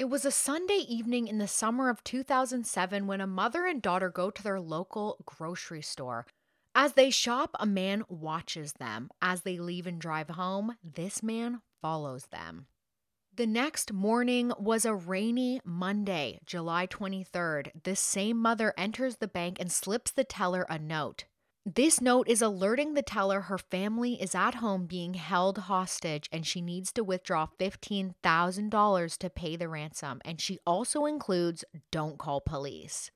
It was a Sunday evening in the summer of 2007 when a mother and daughter go to their local grocery store. As they shop, a man watches them. As they leave and drive home, this man follows them. The next morning was a rainy Monday, July 23rd. This same mother enters the bank and slips the teller a note. This note is alerting the teller her family is at home being held hostage and she needs to withdraw $15,000 to pay the ransom. And she also includes don't call police.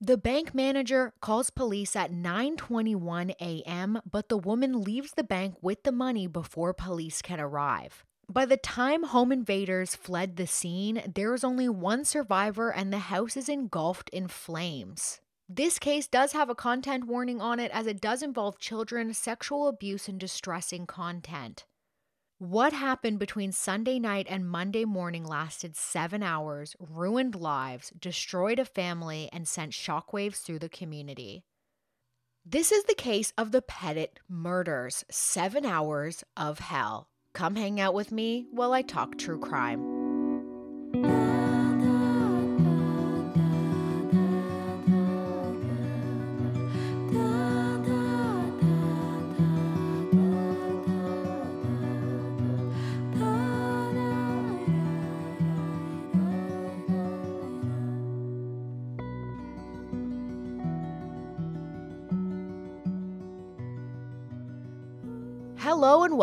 The bank manager calls police at 9:21 a.m., but the woman leaves the bank with the money before police can arrive. By the time home invaders fled the scene, there is only one survivor and the house is engulfed in flames. This case does have a content warning on it as it does involve children, sexual abuse, and distressing content. What happened between Sunday night and Monday morning lasted seven hours, ruined lives, destroyed a family, and sent shockwaves through the community. This is the case of the Petit murders, seven hours of hell. Come hang out with me while I talk true crime.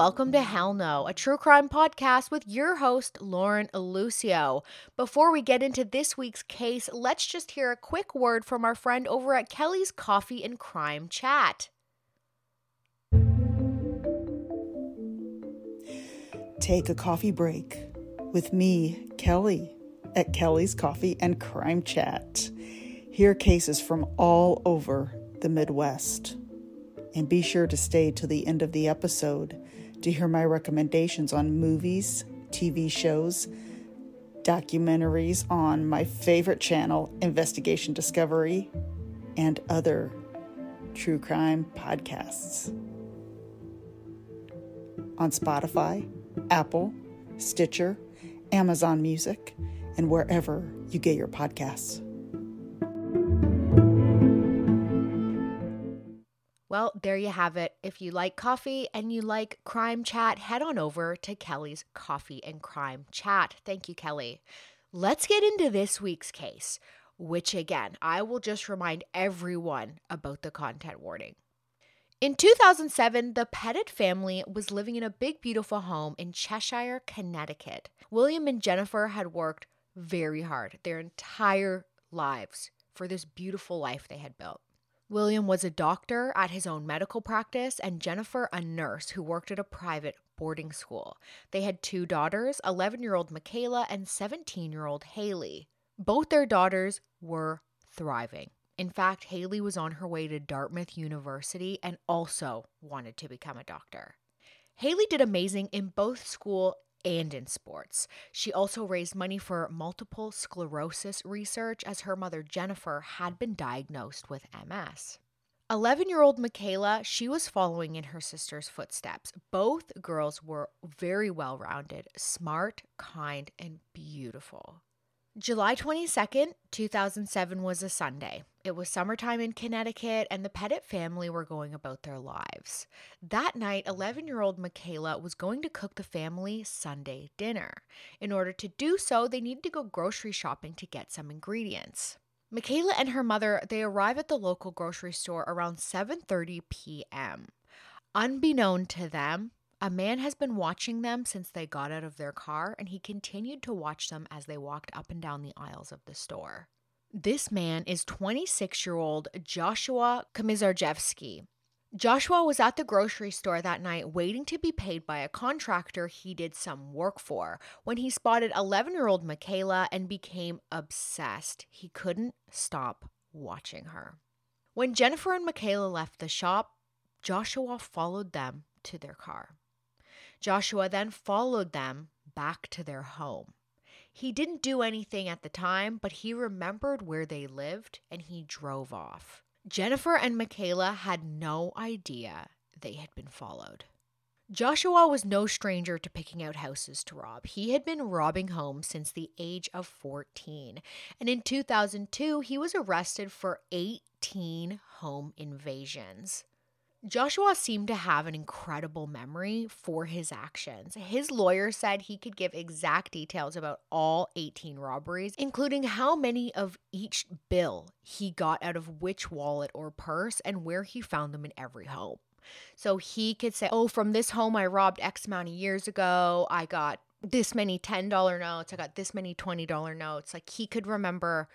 Welcome to Hell No, a true crime podcast with your host, Lauren Lucio. Before we get into this week's case, let's just hear a quick word from our friend over at Kelly's Coffee and Crime Chat. Take a coffee break with me, Kelly, at Kelly's Coffee and Crime Chat. Hear cases from all over the Midwest. And be sure to stay to the end of the episode to hear my recommendations on movies, TV shows, documentaries on my favorite channel, Investigation Discovery, and other true crime podcasts. On Spotify, Apple, Stitcher, Amazon Music, and wherever you get your podcasts. There you have it. If you like coffee and you like crime chat, head on over to Kelly's Coffee and Crime Chat. Thank you, Kelly. Let's get into this week's case, which again, I will just remind everyone about the content warning. In 2007, the Petit family was living in a big, beautiful home in Cheshire, Connecticut. William and Jennifer had worked very hard their entire lives for this beautiful life they had built. William was a doctor at his own medical practice, and Jennifer, a nurse who worked at a private boarding school. They had two daughters 11 year old Michaela and 17 year old Haley. Both their daughters were thriving. In fact, Haley was on her way to Dartmouth University and also wanted to become a doctor. Haley did amazing in both school and in sports. She also raised money for multiple sclerosis research as her mother Jennifer had been diagnosed with MS. 11 year old Michaela, she was following in her sister's footsteps. Both girls were very well rounded, smart, kind, and beautiful. July 22nd, 2007 was a Sunday. It was summertime in Connecticut, and the Petit family were going about their lives. That night, 11 year old Michaela was going to cook the family Sunday dinner. In order to do so, they needed to go grocery shopping to get some ingredients. Michaela and her mother, they arrive at the local grocery store around 7:30 p.m. Unbeknown to them, a man has been watching them since they got out of their car, and he continued to watch them as they walked up and down the aisles of the store. This man is 26 year old Joshua Komisarjevsky. Joshua was at the grocery store that night waiting to be paid by a contractor he did some work for when he spotted 11 year old Michaela and became obsessed. He couldn't stop watching her. When Jennifer and Michaela left the shop, Joshua followed them to their car. Joshua then followed them back to their home. He didn't do anything at the time, but he remembered where they lived and he drove off. Jennifer and Michaela had no idea they had been followed. Joshua was no stranger to picking out houses to rob. He had been robbing homes since the age of 14. And in 2002, he was arrested for 18 home invasions. Joshua seemed to have an incredible memory for his actions. His lawyer said he could give exact details about all 18 robberies, including how many of each bill he got out of which wallet or purse and where he found them in every home. So he could say, Oh, from this home I robbed X amount of years ago, I got this many $10 notes, I got this many $20 notes. Like he could remember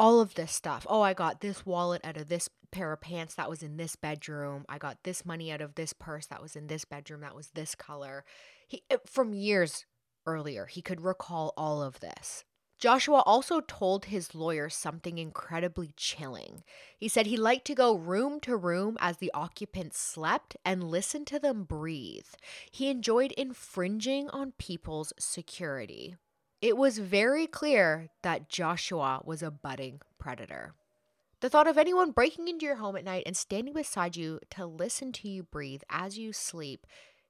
all of this stuff. Oh, I got this wallet out of this pair of pants that was in this bedroom. I got this money out of this purse that was in this bedroom that was this color. He eh, from years earlier, he could recall all of this. Joshua also told his lawyer something incredibly chilling. He said he liked to go room to room as the occupants slept and listen to them breathe. He enjoyed infringing on people's security. It was very clear that Joshua was a budding predator. The thought of anyone breaking into your home at night and standing beside you to listen to you breathe as you sleep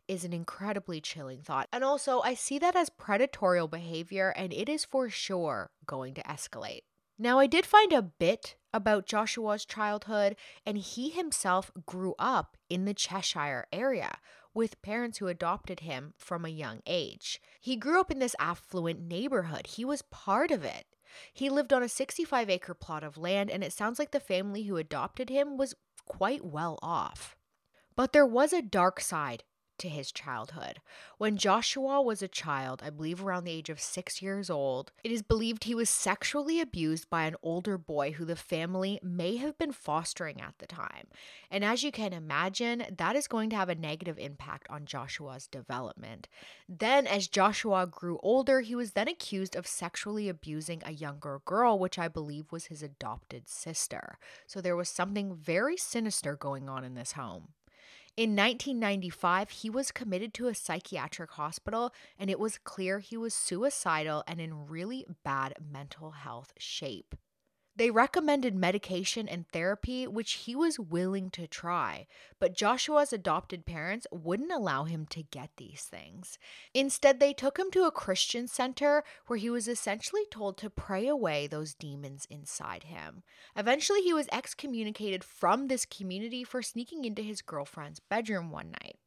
is an incredibly chilling thought. And also, I see that as predatorial behavior, and it is for sure going to escalate. Now, I did find a bit about Joshua's childhood, and he himself grew up in the Cheshire area with parents who adopted him from a young age. He grew up in this affluent neighborhood, he was part of it. He lived on a 65 acre plot of land, and it sounds like the family who adopted him was quite well off. But there was a dark side to his childhood. When Joshua was a child, I believe around the age of six years old, it is believed he was sexually abused by an older boy who the family may have been fostering at the time. And as you can imagine, that is going to have a negative impact on Joshua's development. Then, as Joshua grew older, he was then accused of sexually abusing a younger girl, which I believe was his adopted sister. So there was something very sinister going on in this home. In 1995, he was committed to a psychiatric hospital, and it was clear he was suicidal and in really bad mental health shape. They recommended medication and therapy, which he was willing to try, but Joshua's adopted parents wouldn't allow him to get these things. Instead, they took him to a Christian center where he was essentially told to pray away those demons inside him. Eventually, he was excommunicated from this community for sneaking into his girlfriend's bedroom one night.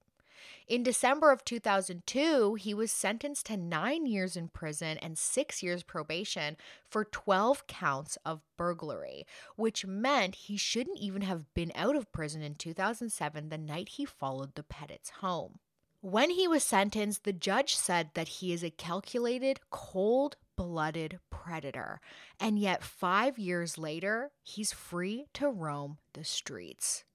In December of 2002, he was sentenced to nine years in prison and six years probation for 12 counts of burglary, which meant he shouldn't even have been out of prison in 2007, the night he followed the Petits home. When he was sentenced, the judge said that he is a calculated, cold blooded predator. And yet, five years later, he's free to roam the streets.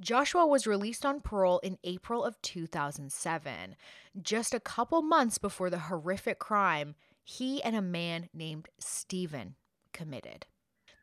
Joshua was released on parole in April of 2007, just a couple months before the horrific crime he and a man named Steven committed.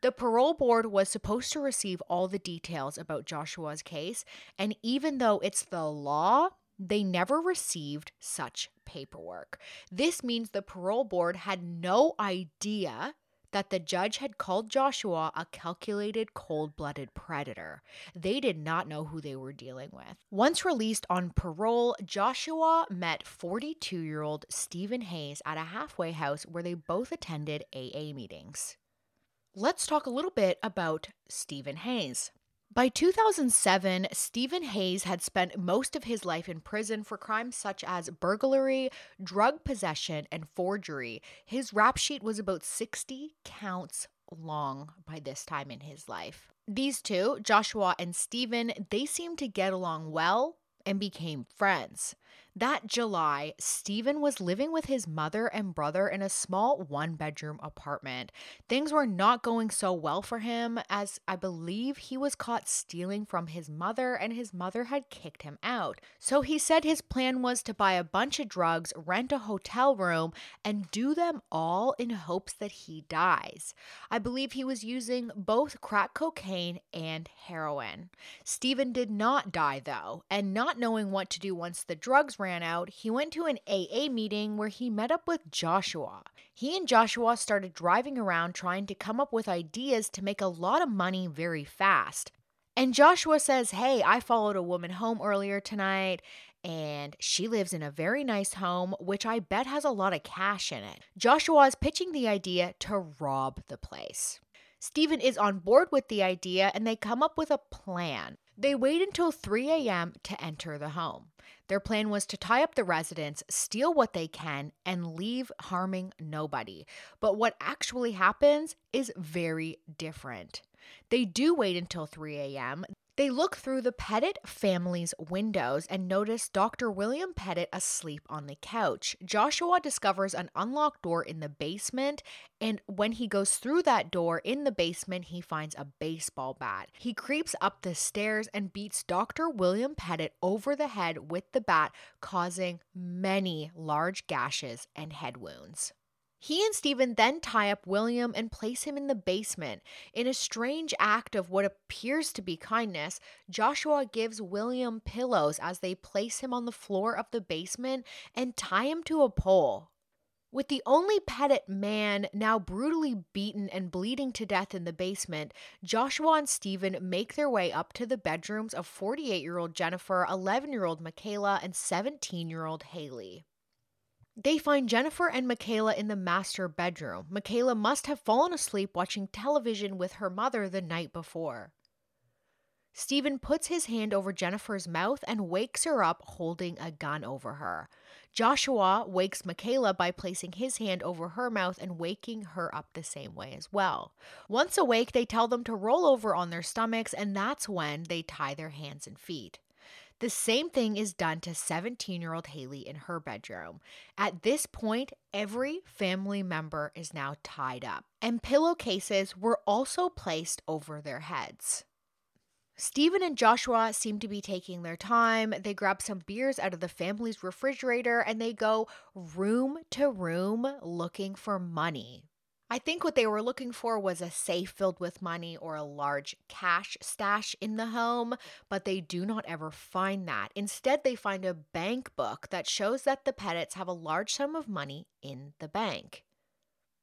The parole board was supposed to receive all the details about Joshua's case, and even though it's the law, they never received such paperwork. This means the parole board had no idea that the judge had called Joshua a calculated, cold blooded predator. They did not know who they were dealing with. Once released on parole, Joshua met 42 year old Steven Hayes at a halfway house where they both attended AA meetings. Let's talk a little bit about Steven Hayes. By 2007, Steven Hayes had spent most of his life in prison for crimes such as burglary, drug possession, and forgery. His rap sheet was about 60 counts long by this time in his life. These two, Joshua and Steven, they seemed to get along well and became friends. That July, Steven was living with his mother and brother in a small one bedroom apartment. Things were not going so well for him, as I believe he was caught stealing from his mother and his mother had kicked him out. So he said his plan was to buy a bunch of drugs, rent a hotel room, and do them all in hopes that he dies. I believe he was using both crack cocaine and heroin. Steven did not die, though, and not knowing what to do once the drugs ran ran out, he went to an AA meeting where he met up with Joshua. He and Joshua started driving around trying to come up with ideas to make a lot of money very fast. And Joshua says, Hey, I followed a woman home earlier tonight and she lives in a very nice home, which I bet has a lot of cash in it. Joshua is pitching the idea to rob the place. Steven is on board with the idea and they come up with a plan. They wait until 3 a.m. to enter the home. Their plan was to tie up the residents, steal what they can, and leave harming nobody. But what actually happens is very different. They do wait until 3 a.m. They look through the Petit family's windows and notice Dr. William Petit asleep on the couch. Joshua discovers an unlocked door in the basement, and when he goes through that door in the basement, he finds a baseball bat. He creeps up the stairs and beats Dr. William Petit over the head with the bat, causing many large gashes and head wounds. He and Steven then tie up William and place him in the basement. In a strange act of what appears to be kindness, Joshua gives William pillows as they place him on the floor of the basement and tie him to a pole. With the only Petit man now brutally beaten and bleeding to death in the basement, Joshua and Steven make their way up to the bedrooms of 48 year old Jennifer, 11 year old Michaela, and 17 year old Haley. They find Jennifer and Michaela in the master bedroom. Michaela must have fallen asleep watching television with her mother the night before. Steven puts his hand over Jennifer's mouth and wakes her up holding a gun over her. Joshua wakes Michaela by placing his hand over her mouth and waking her up the same way as well. Once awake, they tell them to roll over on their stomachs, and that's when they tie their hands and feet. The same thing is done to 17 year old Haley in her bedroom. At this point, every family member is now tied up, and pillowcases were also placed over their heads. Steven and Joshua seem to be taking their time. They grab some beers out of the family's refrigerator and they go room to room looking for money. I think what they were looking for was a safe filled with money or a large cash stash in the home, but they do not ever find that. Instead, they find a bank book that shows that the Petits have a large sum of money in the bank.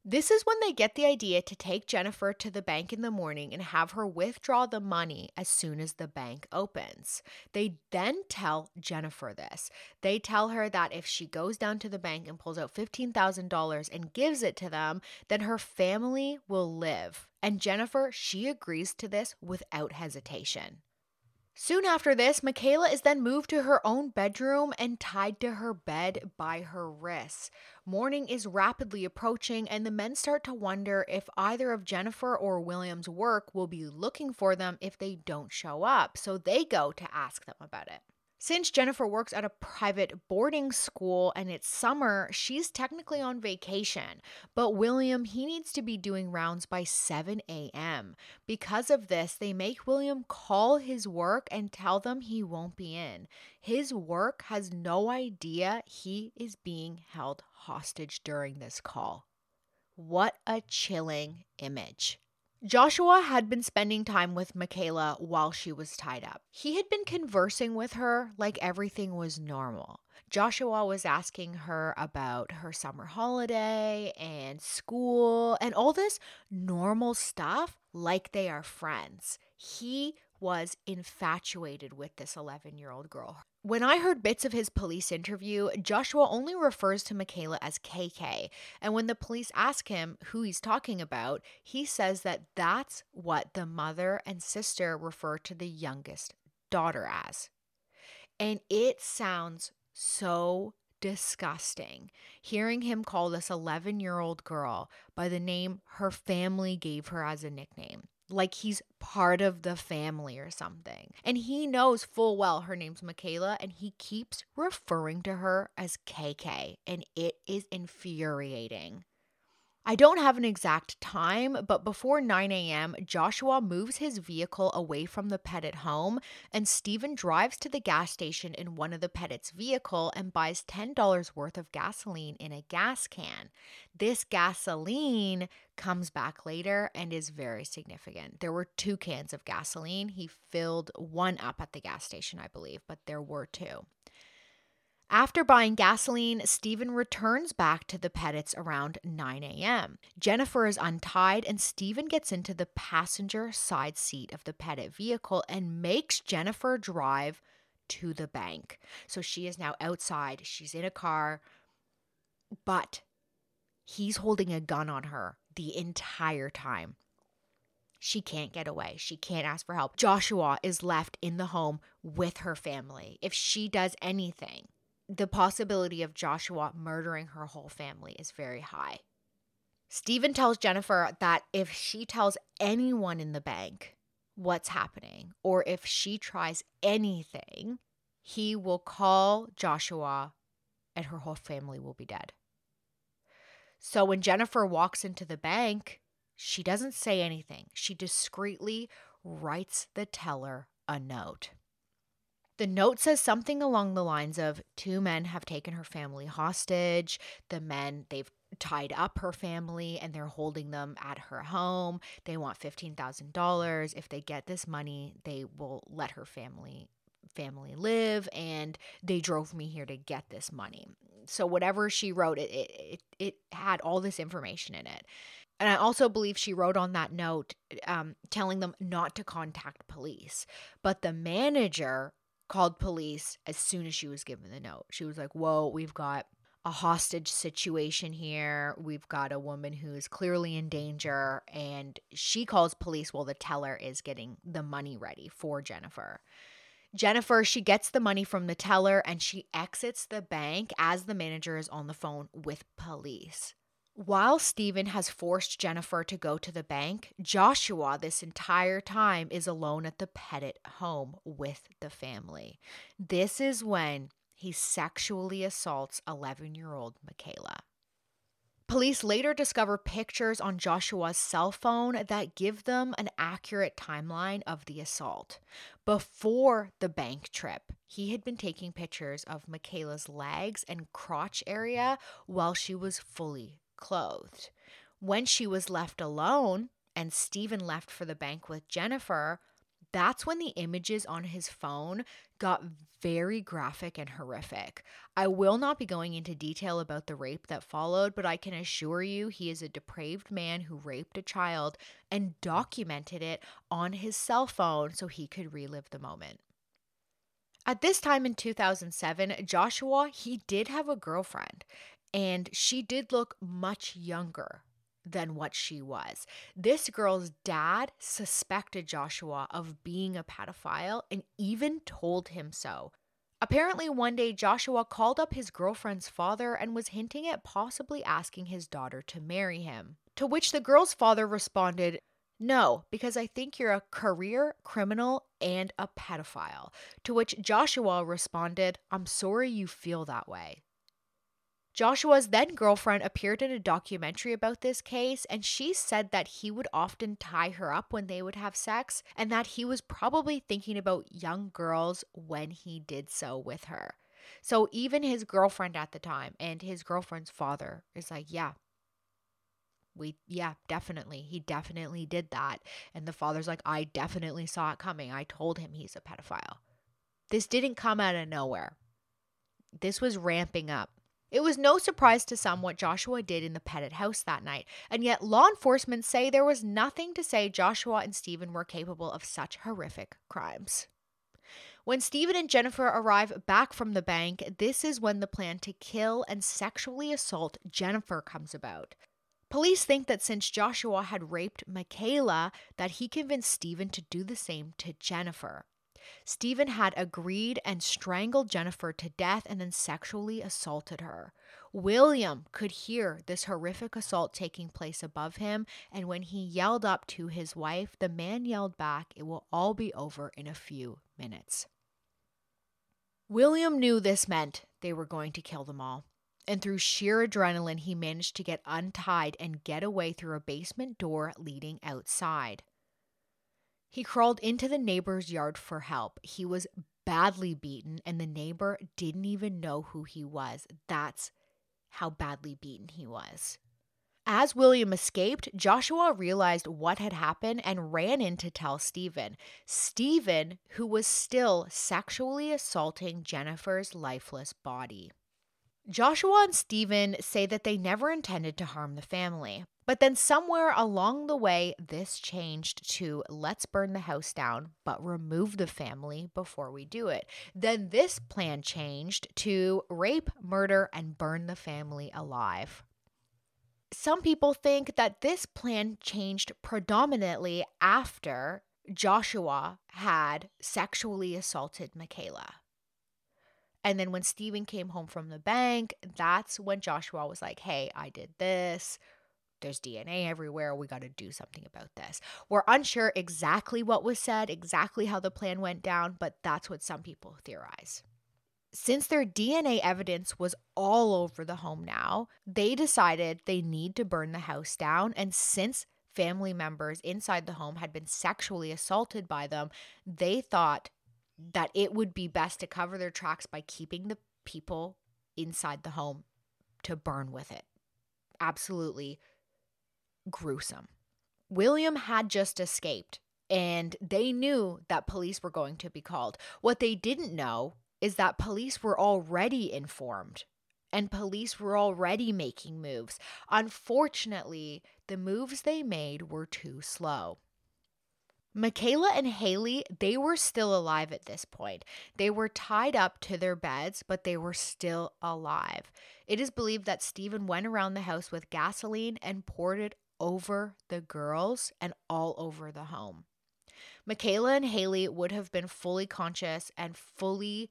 This is when they get the idea to take Jennifer to the bank in the morning and have her withdraw the money as soon as the bank opens. They then tell Jennifer this. They tell her that if she goes down to the bank and pulls out $15,000 and gives it to them, then her family will live. And Jennifer, she agrees to this without hesitation. Soon after this, Michaela is then moved to her own bedroom and tied to her bed by her wrists. Morning is rapidly approaching, and the men start to wonder if either of Jennifer or William's work will be looking for them if they don't show up, so they go to ask them about it. Since Jennifer works at a private boarding school and it's summer, she's technically on vacation. But William, he needs to be doing rounds by 7 a.m. Because of this, they make William call his work and tell them he won't be in. His work has no idea he is being held hostage during this call. What a chilling image. Joshua had been spending time with Michaela while she was tied up. He had been conversing with her like everything was normal. Joshua was asking her about her summer holiday and school and all this normal stuff like they are friends. He was infatuated with this 11 year old girl. When I heard bits of his police interview, Joshua only refers to Michaela as KK. And when the police ask him who he's talking about, he says that that's what the mother and sister refer to the youngest daughter as. And it sounds so disgusting hearing him call this 11 year old girl by the name her family gave her as a nickname like he's part of the family or something. And he knows full well her name's Michaela and he keeps referring to her as KK, and it is infuriating. I don't have an exact time, but before 9 a.m., Joshua moves his vehicle away from the Petit home, and Steven drives to the gas station in one of the Petit's vehicle and buys $10 worth of gasoline in a gas can. This gasoline comes back later and is very significant. There were two cans of gasoline. He filled one up at the gas station, I believe, but there were two. After buying gasoline, Steven returns back to the Petits around 9 a.m. Jennifer is untied, and Steven gets into the passenger side seat of the Petit vehicle and makes Jennifer drive to the bank. So she is now outside. She's in a car, but he's holding a gun on her the entire time. She can't get away. She can't ask for help. Joshua is left in the home with her family. If she does anything, the possibility of Joshua murdering her whole family is very high. Steven tells Jennifer that if she tells anyone in the bank what's happening, or if she tries anything, he will call Joshua and her whole family will be dead. So when Jennifer walks into the bank, she doesn't say anything. She discreetly writes the teller a note. The note says something along the lines of two men have taken her family hostage. The men, they've tied up her family and they're holding them at her home. They want $15,000. If they get this money, they will let her family family live and they drove me here to get this money. So whatever she wrote it it it, had all this information in it. And I also believe she wrote on that note um, telling them not to contact police. But the manager called police as soon as she was given the note. She was like, Whoa, we've got a hostage situation here. We've got a woman who's clearly in danger, and she calls police while the teller is getting the money ready for Jennifer. Jennifer, she gets the money from the teller and she exits the bank as the manager is on the phone with police. While Steven has forced Jennifer to go to the bank, Joshua, this entire time, is alone at the Petit home with the family. This is when he sexually assaults 11 year old Michaela. Police later discover pictures on Joshua's cell phone that give them an accurate timeline of the assault. Before the bank trip, he had been taking pictures of Michaela's legs and crotch area while she was fully clothed. When she was left alone and Steven left for the bank with Jennifer, that's when the images on his phone got very graphic and horrific. I will not be going into detail about the rape that followed, but I can assure you he is a depraved man who raped a child and documented it on his cell phone so he could relive the moment. At this time in 2007, Joshua, he did have a girlfriend and she did look much younger than what she was. This girl's dad suspected Joshua of being a pedophile and even told him so. Apparently, one day Joshua called up his girlfriend's father and was hinting at possibly asking his daughter to marry him. To which the girl's father responded, No, because I think you're a career criminal and a pedophile. To which Joshua responded, I'm sorry you feel that way. Joshua's then girlfriend appeared in a documentary about this case, and she said that he would often tie her up when they would have sex, and that he was probably thinking about young girls when he did so with her. So even his girlfriend at the time and his girlfriend's father is like, yeah, we yeah definitely he definitely did that. And the father's like i definitely saw it coming. I told him he's a pedophile. This didn't come out of nowhere. This was ramping up it was no surprise to some what Joshua did in the Petit house that night, and yet law enforcement say there was nothing to say Joshua and Steven were capable of such horrific crimes. When Steven and Jennifer arrive back from the bank, this is when the plan to kill and sexually assault Jennifer comes about. Police think that since Joshua had raped Michaela, that he convinced Steven to do the same to Jennifer. Steven had agreed and strangled Jennifer to death and then sexually assaulted her. William could hear this horrific assault taking place above him, and when he yelled up to his wife, the man yelled back, It will all be over in a few minutes. William knew this meant they were going to kill them all. And through sheer adrenaline, he managed to get untied and get away through a basement door leading outside. He crawled into the neighbor's yard for help. He was badly beaten, and the neighbor didn't even know who he was. That's how badly beaten he was. As William escaped, Joshua realized what had happened and ran in to tell Steven. Steven, who was still sexually assaulting Jennifer's lifeless body. Joshua and Steven say that they never intended to harm the family. But then somewhere along the way, this changed to let's burn the house down, but remove the family before we do it. Then this plan changed to rape, murder, and burn the family alive. Some people think that this plan changed predominantly after Joshua had sexually assaulted Michaela. And then when Steven came home from the bank, that's when Joshua was like, hey, I did this. There's DNA everywhere. We got to do something about this. We're unsure exactly what was said, exactly how the plan went down, but that's what some people theorize. Since their DNA evidence was all over the home now, they decided they need to burn the house down. And since family members inside the home had been sexually assaulted by them, they thought that it would be best to cover their tracks by keeping the people inside the home to burn with it. Absolutely gruesome. William had just escaped and they knew that police were going to be called. What they didn't know is that police were already informed and police were already making moves. Unfortunately, the moves they made were too slow. Michaela and Haley, they were still alive at this point. They were tied up to their beds, but they were still alive. It is believed that Steven went around the house with gasoline and poured it over the girls and all over the home. Michaela and Haley would have been fully conscious and fully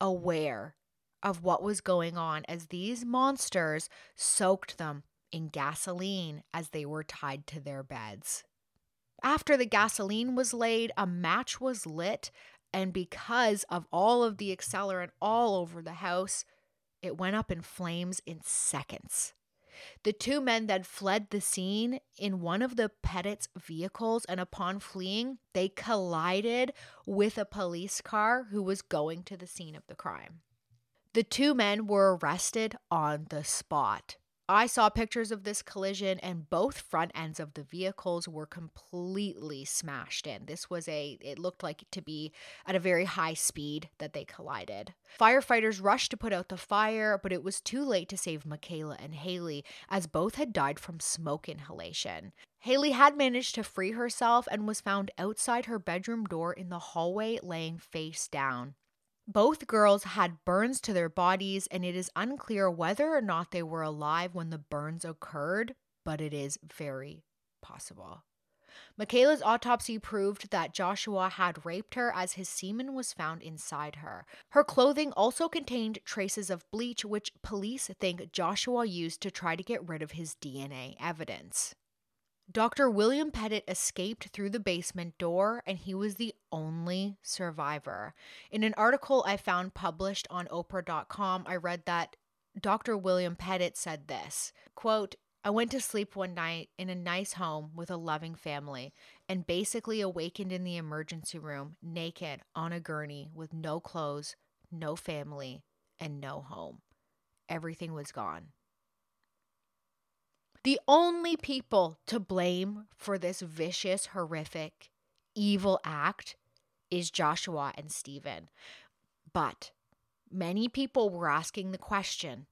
aware of what was going on as these monsters soaked them in gasoline as they were tied to their beds. After the gasoline was laid, a match was lit, and because of all of the accelerant all over the house, it went up in flames in seconds. The two men then fled the scene in one of the Petit's vehicles, and upon fleeing, they collided with a police car who was going to the scene of the crime. The two men were arrested on the spot. I saw pictures of this collision, and both front ends of the vehicles were completely smashed in. This was a, it looked like to be at a very high speed that they collided. Firefighters rushed to put out the fire, but it was too late to save Michaela and Haley, as both had died from smoke inhalation. Haley had managed to free herself and was found outside her bedroom door in the hallway, laying face down. Both girls had burns to their bodies, and it is unclear whether or not they were alive when the burns occurred, but it is very possible. Michaela's autopsy proved that Joshua had raped her as his semen was found inside her. Her clothing also contained traces of bleach, which police think Joshua used to try to get rid of his DNA evidence. Dr. William Petit escaped through the basement door and he was the only survivor. In an article I found published on Oprah.com, I read that Dr. William Petit said this quote, I went to sleep one night in a nice home with a loving family and basically awakened in the emergency room naked on a gurney with no clothes, no family, and no home. Everything was gone. The only people to blame for this vicious, horrific, evil act is Joshua and Steven. But many people were asking the question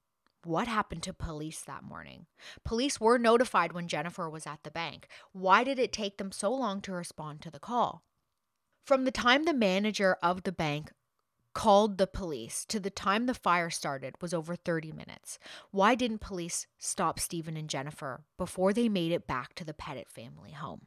what happened to police that morning? Police were notified when Jennifer was at the bank. Why did it take them so long to respond to the call? From the time the manager of the bank called the police to the time the fire started was over 30 minutes. Why didn't police stop Steven and Jennifer before they made it back to the Petit family home?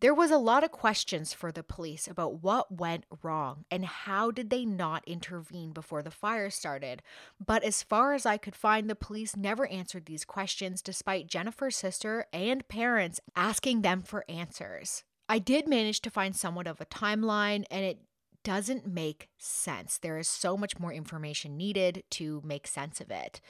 There was a lot of questions for the police about what went wrong and how did they not intervene before the fire started. But as far as I could find, the police never answered these questions despite Jennifer's sister and parents asking them for answers. I did manage to find somewhat of a timeline and it doesn't make sense. There is so much more information needed to make sense of it.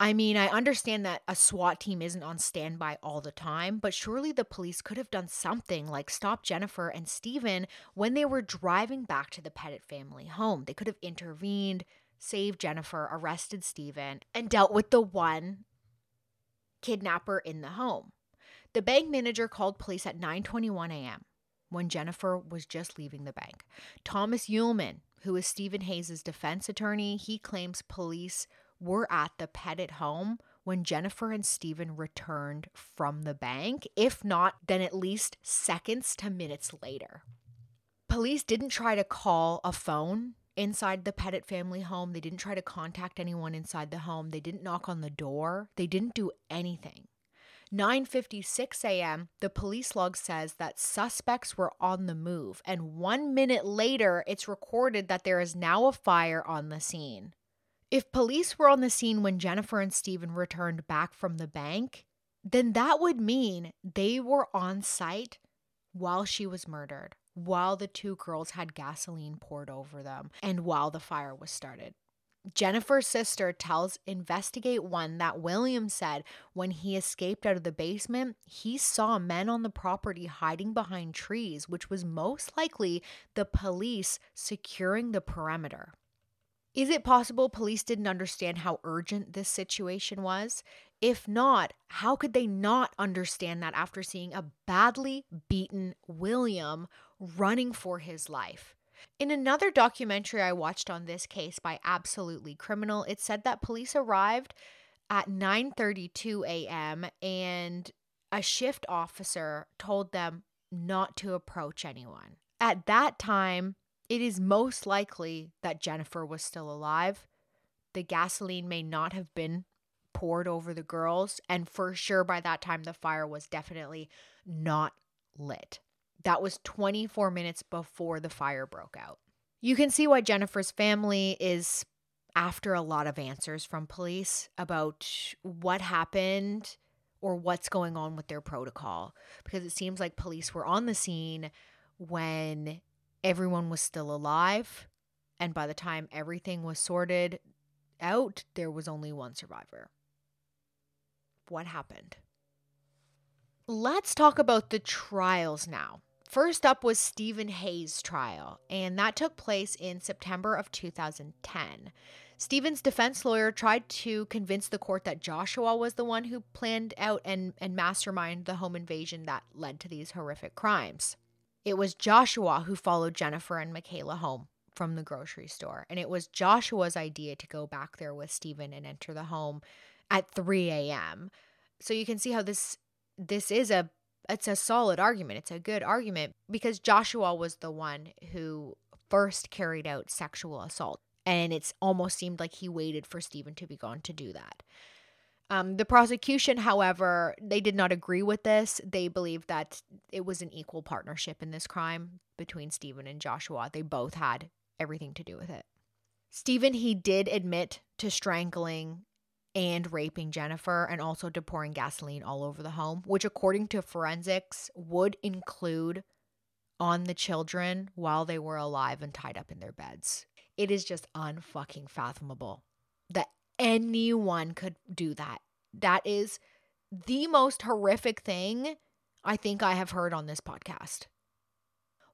I mean, I understand that a SWAT team isn't on standby all the time, but surely the police could have done something like stop Jennifer and Steven when they were driving back to the Petit family home. They could have intervened, saved Jennifer, arrested Steven, and dealt with the one kidnapper in the home. The bank manager called police at 9:21 a.m. when Jennifer was just leaving the bank. Thomas Ullmann, who is Steven Hayes' defense attorney, he claims police were at the Petit home when Jennifer and Steven returned from the bank, if not, then at least seconds to minutes later. Police didn't try to call a phone inside the Petit family home. They didn't try to contact anyone inside the home. They didn't knock on the door. They didn't do anything. 9:56 a.m., the police log says that suspects were on the move, and 1 minute later it's recorded that there is now a fire on the scene. If police were on the scene when Jennifer and Steven returned back from the bank, then that would mean they were on site while she was murdered, while the two girls had gasoline poured over them, and while the fire was started. Jennifer's sister tells Investigate One that William said when he escaped out of the basement, he saw men on the property hiding behind trees, which was most likely the police securing the perimeter. Is it possible police didn't understand how urgent this situation was? If not, how could they not understand that after seeing a badly beaten William running for his life? In another documentary I watched on this case by Absolutely Criminal, it said that police arrived at 9:32 a.m. and a shift officer told them not to approach anyone. At that time, it is most likely that Jennifer was still alive. The gasoline may not have been poured over the girls, and for sure by that time the fire was definitely not lit. That was 24 minutes before the fire broke out. You can see why Jennifer's family is after a lot of answers from police about what happened or what's going on with their protocol because it seems like police were on the scene when everyone was still alive and by the time everything was sorted out there was only one survivor. What happened? Let's talk about the trials now. First up was Steven Hayes' trial, and that took place in September of 2010. Steven's defense lawyer tried to convince the court that Joshua was the one who planned out and, and masterminded the home invasion that led to these horrific crimes. It was Joshua who followed Jennifer and Michaela home from the grocery store, and it was Joshua's idea to go back there with Steven and enter the home at 3 a.m. So you can see how this this is a it's a solid argument. It's a good argument because Joshua was the one who first carried out sexual assault. And it's almost seemed like he waited for Steven to be gone to do that. Um, the prosecution, however, they did not agree with this. They believed that it was an equal partnership in this crime between Steven and Joshua. They both had everything to do with it. Steven, he did admit to strangling and raping Jennifer and also to pouring gasoline all over the home, which, according to forensics, would include on the children while they were alive and tied up in their beds. It is just unfucking fathomable that anyone could do that. That is the most horrific thing I think I have heard on this podcast.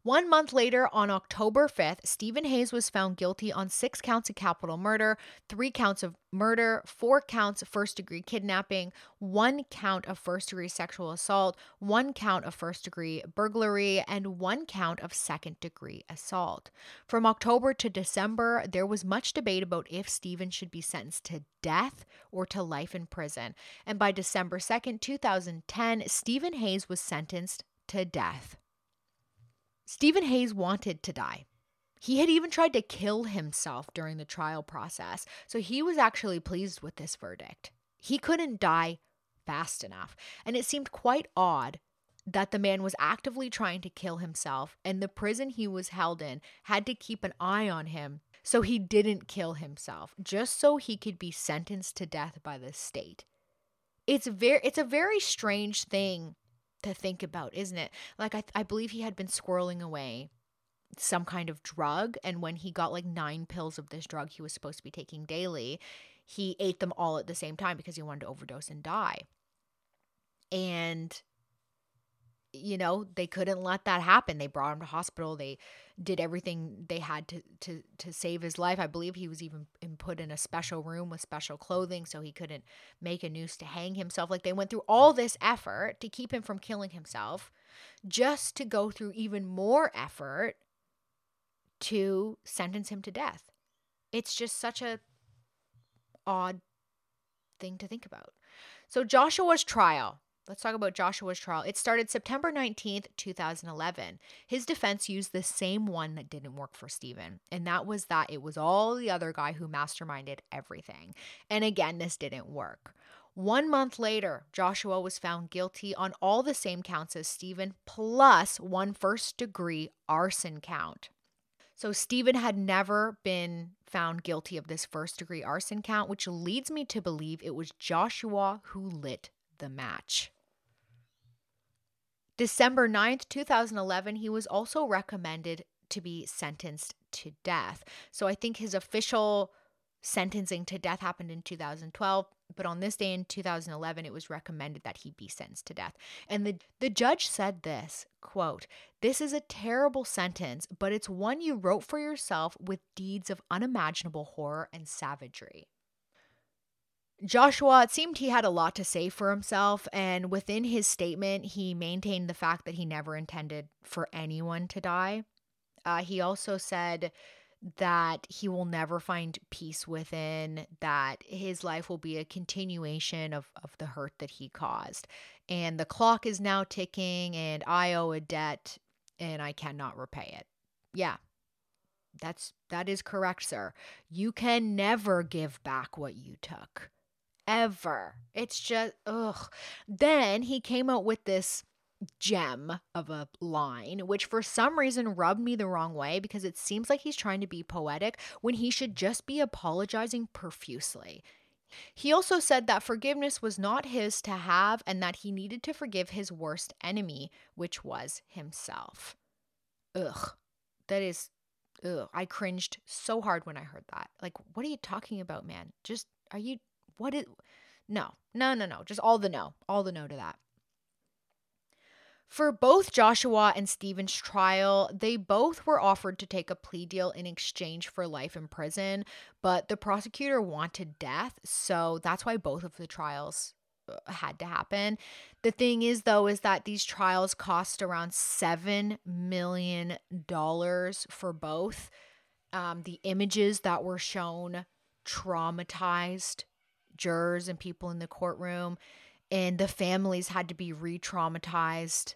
One month later, on October 5th, Steven Hayes was found guilty on six counts of capital murder, three counts of murder, four counts of first degree kidnapping, one count of first degree sexual assault, one count of first degree burglary, and one count of second degree assault. From October to December, there was much debate about if Steven should be sentenced to death or to life in prison. And by December 2nd, 2010, Steven Hayes was sentenced to death. Steven Hayes wanted to die. He had even tried to kill himself during the trial process, so he was actually pleased with this verdict. He couldn't die fast enough, and it seemed quite odd that the man was actively trying to kill himself, and the prison he was held in had to keep an eye on him so he didn't kill himself, just so he could be sentenced to death by the state. It's very it's a very strange thing to think about, isn't it? Like I I believe he had been squirreling away some kind of drug and when he got like 9 pills of this drug he was supposed to be taking daily, he ate them all at the same time because he wanted to overdose and die. And you know, they couldn't let that happen. They brought him to hospital. They did everything they had to to to save his life. I believe he was even put in a special room with special clothing so he couldn't make a noose to hang himself. Like they went through all this effort to keep him from killing himself just to go through even more effort to sentence him to death. It's just such a odd thing to think about. So Joshua's trial Let's talk about Joshua's trial. It started September 19th, 2011. His defense used the same one that didn't work for Steven, and that was that it was all the other guy who masterminded everything. And again, this didn't work. One month later, Joshua was found guilty on all the same counts as Steven, plus one first degree arson count. So, Steven had never been found guilty of this first degree arson count, which leads me to believe it was Joshua who lit the match. December 9th, 2011, he was also recommended to be sentenced to death. So I think his official sentencing to death happened in 2012 but on this day in 2011 it was recommended that he be sentenced to death and the the judge said this quote this is a terrible sentence but it's one you wrote for yourself with deeds of unimaginable horror and savagery Joshua, it seemed he had a lot to say for himself, and within his statement, he maintained the fact that he never intended for anyone to die. Uh, he also said that he will never find peace within, that his life will be a continuation of, of the hurt that he caused. And the clock is now ticking, and I owe a debt, and I cannot repay it. Yeah, that's that is correct, sir. You can never give back what you took ever. It's just, ugh. Then he came out with this gem of a line, which for some reason rubbed me the wrong way because it seems like he's trying to be poetic when he should just be apologizing profusely. He also said that forgiveness was not his to have and that he needed to forgive his worst enemy, which was himself. Ugh. That is, ugh. I cringed so hard when I heard that. Like, what are you talking about, man? Just, are you what is no, no, no, no. Just all the no, all the no to that. For both Joshua and Steven's trial, they both were offered to take a plea deal in exchange for life in prison, but the prosecutor wanted death, so that's why both of the trials uh, had to happen. The thing is though is that these trials cost around 7 million dollars for both. Um, the images that were shown traumatized jurors and people in the courtroom, and the families had to be re traumatized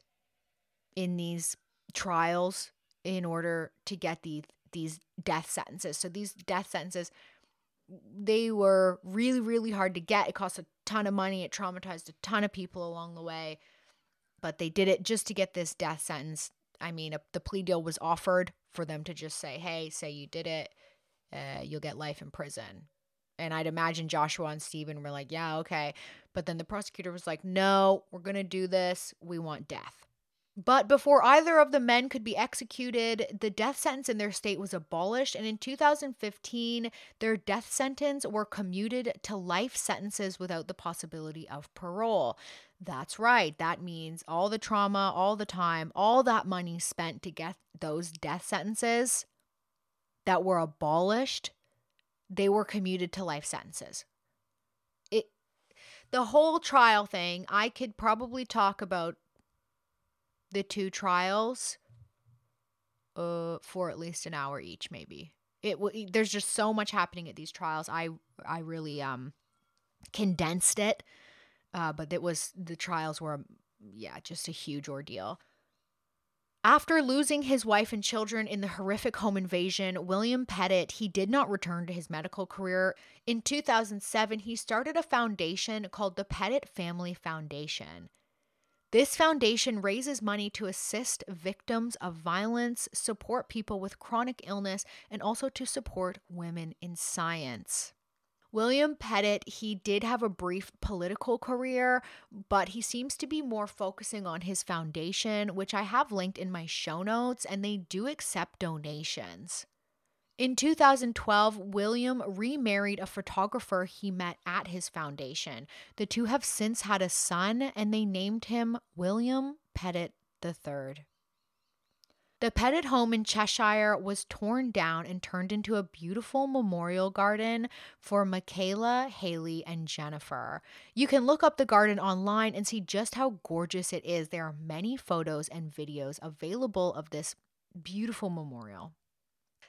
in these trials in order to get these these death sentences. So these death sentences they were really really hard to get. It cost a ton of money. It traumatized a ton of people along the way. But they did it just to get this death sentence. I mean, a, the plea deal was offered for them to just say, "Hey, say you did it. Uh, you'll get life in prison." And I'd imagine Joshua and Steven were like, yeah, okay. But then the prosecutor was like, no, we're going to do this. We want death. But before either of the men could be executed, the death sentence in their state was abolished. And in 2015, their death sentence were commuted to life sentences without the possibility of parole. That's right. That means all the trauma, all the time, all that money spent to get those death sentences that were abolished they were commuted to life sentences. It the whole trial thing, I could probably talk about the two trials uh for at least an hour each maybe. It there's just so much happening at these trials. I I really um condensed it. Uh but it was the trials were yeah, just a huge ordeal. After losing his wife and children in the horrific home invasion, William Petit, he did not return to his medical career. In 2007, he started a foundation called the Petit Family Foundation. This foundation raises money to assist victims of violence, support people with chronic illness, and also to support women in science. William Petit, he did have a brief political career, but he seems to be more focusing on his foundation, which I have linked in my show notes, and they do accept donations. In 2012, William remarried a photographer he met at his foundation. The two have since had a son, and they named him William Petit III. The Petit home in Cheshire was torn down and turned into a beautiful memorial garden for Michaela, Hayley, and Jennifer. You can look up the garden online and see just how gorgeous it is. There are many photos and videos available of this beautiful memorial.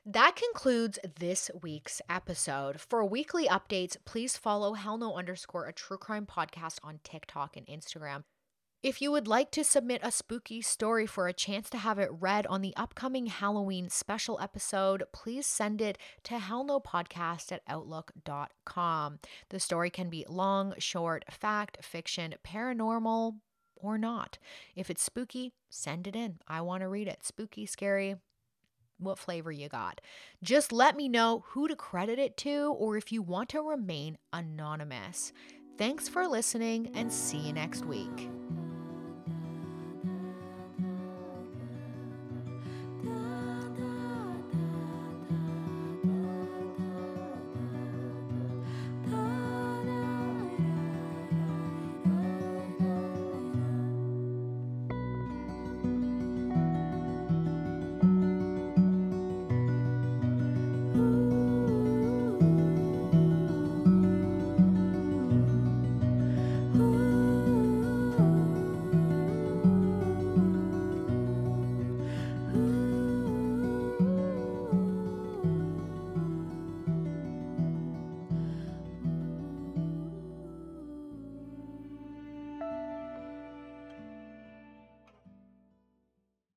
That concludes this week's episode. For weekly updates, please follow Hell No underscore a true crime podcast on TikTok and Instagram. If you would like to submit a spooky story for a chance to have it read on the upcoming Halloween special episode, please send it to hellnopodcast at outlook.com. The story can be long, short, fact, fiction, paranormal, or not. If it's spooky, send it in. I want to read it. Spooky, scary, what flavor you got. Just let me know who to credit it to or if you want to remain anonymous. Thanks for listening and see you next week.